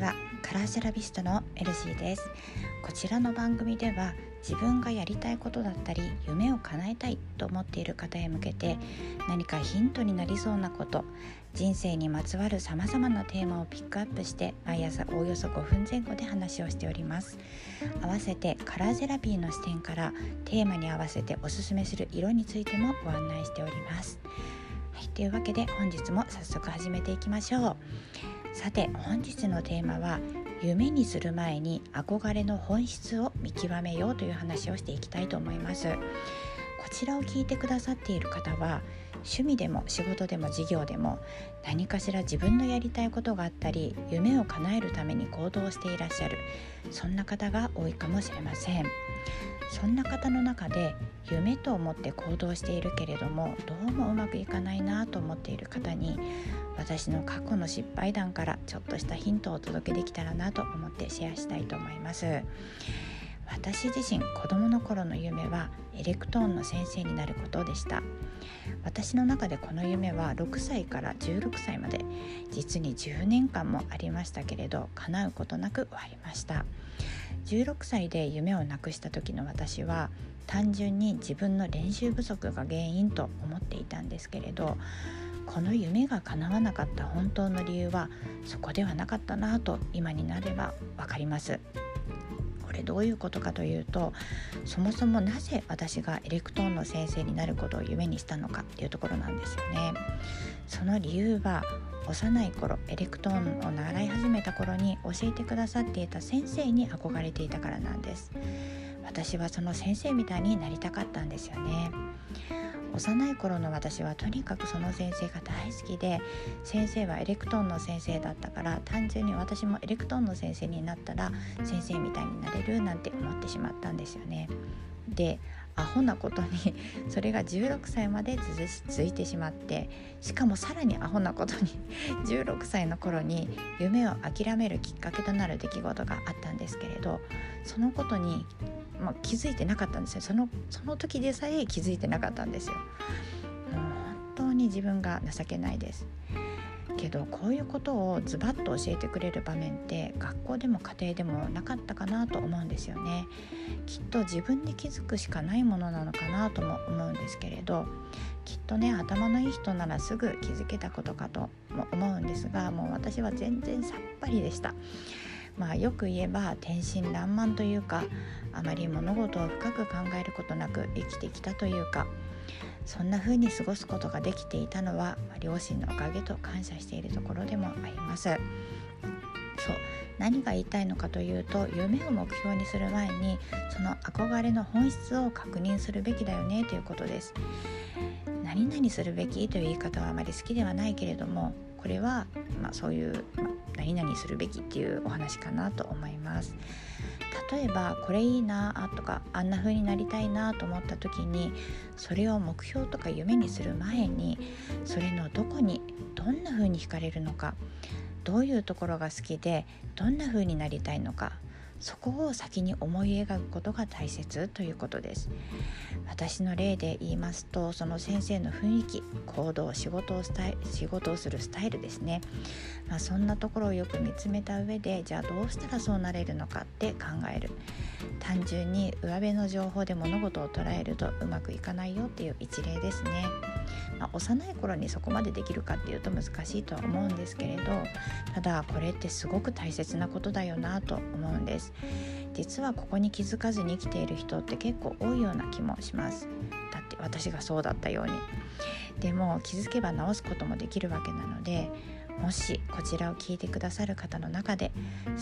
ちはカラーセラピストのエルシーです。こちらの番組では自分がやりたいことだったり夢を叶えたいと思っている方へ向けて何かヒントになりそうなこと人生にまつわるさまざまなテーマをピックアップして毎朝おおよそ5分前後で話をしております合わせてカラーセラピーの視点からテーマに合わせておすすめする色についてもご案内しておりますはい、というわけで本日も早速始めていきましょう。さて本日のテーマは夢にする前に憧れの本質を見極めようという話をしていきたいと思います。こちらを聞いてくださっている方は趣味でも仕事でも事業でも何かしら自分のやりたいことがあったり夢を叶えるために行動していらっしゃる。そんな方が多いかもしれません。そんな方の中で夢と思って行動しているけれどもどうもうまくいかないなと思っている方に私の過去の失敗談からちょっとしたヒントをお届けできたらなと思ってシェアしたいと思います。私自身子供の頃の夢はエレクトーンの先生になることでした。私の中でこの夢は6歳から16歳まで実に10年間もありましたけれど叶うことなく終わりました。16歳で夢をなくした時の私は単純に自分の練習不足が原因と思っていたんですけれどこの夢が叶わなかった本当の理由はそこではなかったなと今になれば分かります。これどういうことかというとそもそもなぜ私がエレクトーンの先生になることを夢にしたのかっていうところなんですよね。その理由は幼い頃エレクトーンを習い始めた頃に教えてくださっていた先生に憧れていたからなんです。私はその先生みたいになりたかったんですよね。幼い頃の私はとにかくその先生が大好きで先生はエレクトーンの先生だったから単純に私もエレクトーンの先生になったら先生みたいになれるなんて思ってしまったんですよね。でアホなことに それが16歳まで続いてしまってしかもさらにアホなことに 16歳の頃に夢を諦めるきっかけとなる出来事があったんですけれどそのことに、まあ、気づいてなかったんですよそのその時でさえ気づいてなかったんですよ。もう本当に自分が情けないです。けどこういうことをズバッと教えてくれる場面って学校でも家庭でもなかったかなと思うんですよねきっと自分で気づくしかないものなのかなとも思うんですけれどきっとね頭のいい人ならすぐ気づけたことかとも思うんですがもう私は全然さっぱりでしたまあよく言えば天真爛漫というかあまり物事を深く考えることなく生きてきたというかそんな風に過ごすことができていたのは両親のおかげと感謝しているところでもあります。そう何が言いたいのかというと夢を目標にする前にその憧れの本質を確認するべきだよねということです。何々するべきという言い方はあまり好きではないけれどもこれは、まあ、そういう、まあ、何々するべきっていうお話かなと思います。例えばこれいいなとかあんな風になりたいなと思った時にそれを目標とか夢にする前にそれのどこにどんな風に惹かれるのかどういうところが好きでどんな風になりたいのかそこを先に思い描くことが大切ということです。私の例で言いますとその先生の雰囲気行動仕事をスタイ仕事をするスタイルですね、まあ、そんなところをよく見つめた上でじゃあどうしたらそうなれるのかって考える。単純に上辺の情報で物事を捉えるとうまくいかないよっていう一例ですね。まあ、幼い頃にそこまでできるかっていうと難しいとは思うんですけれどただこれってすごく大切なことだよなと思うんです。実はここに気づかずに生きている人って結構多いような気もします。だって私がそうだったように。でも気づけば直すこともできるわけなのでもしこちらを聞いてくださる方の中で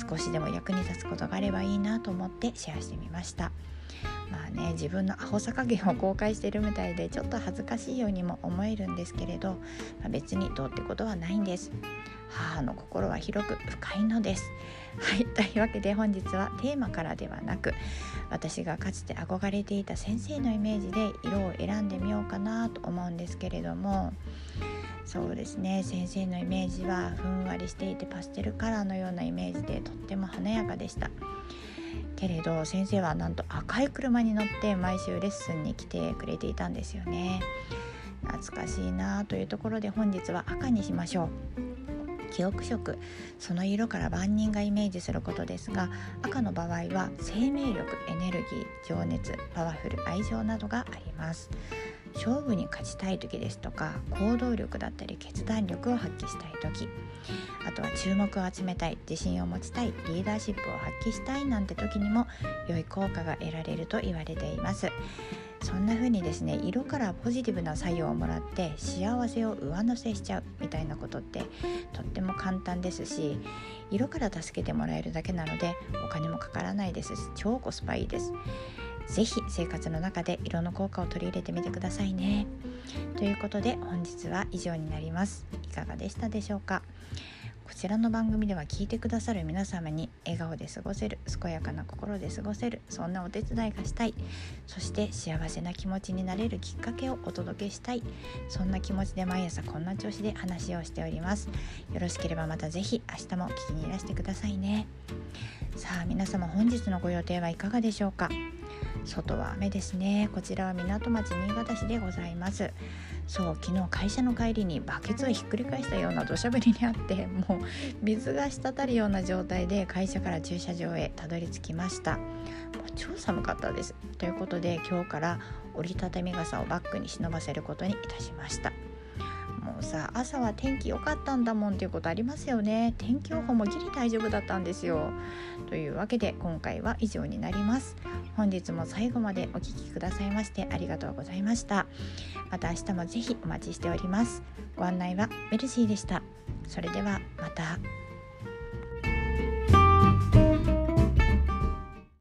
少しでも役に立つことがあればいいなと思ってシェアしてみました。まあね自分のアホさ加減を公開してるみたいでちょっと恥ずかしいようにも思えるんですけれど、まあ、別にどうってことはないんです母の心は広く深いのですはいというわけで本日はテーマからではなく私がかつて憧れていた先生のイメージで色を選んでみようかなと思うんですけれどもそうですね。先生のイメージはふんわりしていてパステルカラーのようなイメージでとっても華やかでした。けれど先生はなんと赤い車に乗って毎週レッスンに来てくれていたんですよね。懐かしいなというところで本日は赤にしましょう。記憶色その色から万人がイメージすることですが赤の場合は生命力エネルギー情熱パワフル愛情などがあります。勝負に勝ちたい時ですとか行動力だったり決断力を発揮したい時。あとは注目を集めたい自信を持ちたいリーダーシップを発揮したいなんて時にも良い効果が得られると言われています。そんな風にですね色からポジティブな作用をもらって幸せを上乗せしちゃうみたいなことってとっても簡単ですし色から助けてもらえるだけなのでお金もかからないですし超コスパいいです。是非生活の中で色の効果を取り入れてみてくださいね。ということで本日は以上になります。いかがでしたでしょうか？こちらの番組では聞いてくださる皆様に笑顔で過ごせる健やかな心で過ごせるそんなお手伝いがしたいそして幸せな気持ちになれるきっかけをお届けしたいそんな気持ちで毎朝こんな調子で話をしております。よろしければまた是非明日も聞きにいらしてくださいね。さあ皆様本日のご予定はいかがでしょうか？外は雨ですね。こちらは港町新潟市でございます。そう昨日会社の帰りにバケツをひっくり返したような土砂降りにあってもう水が滴るような状態で会社から駐車場へたどり着きました。もう超寒かったです。ということで今日から折りたたみ傘をバッグに忍ばせることにいたしました。もさ朝は天気良かったんだもんっていうことありますよね。天気予報もギリ大丈夫だったんですよ。というわけで今回は以上になります。本日も最後までお聴きくださいましてありがとうございました。また明日もぜひお待ちしております。ご案内はメルシーでした。それではまた。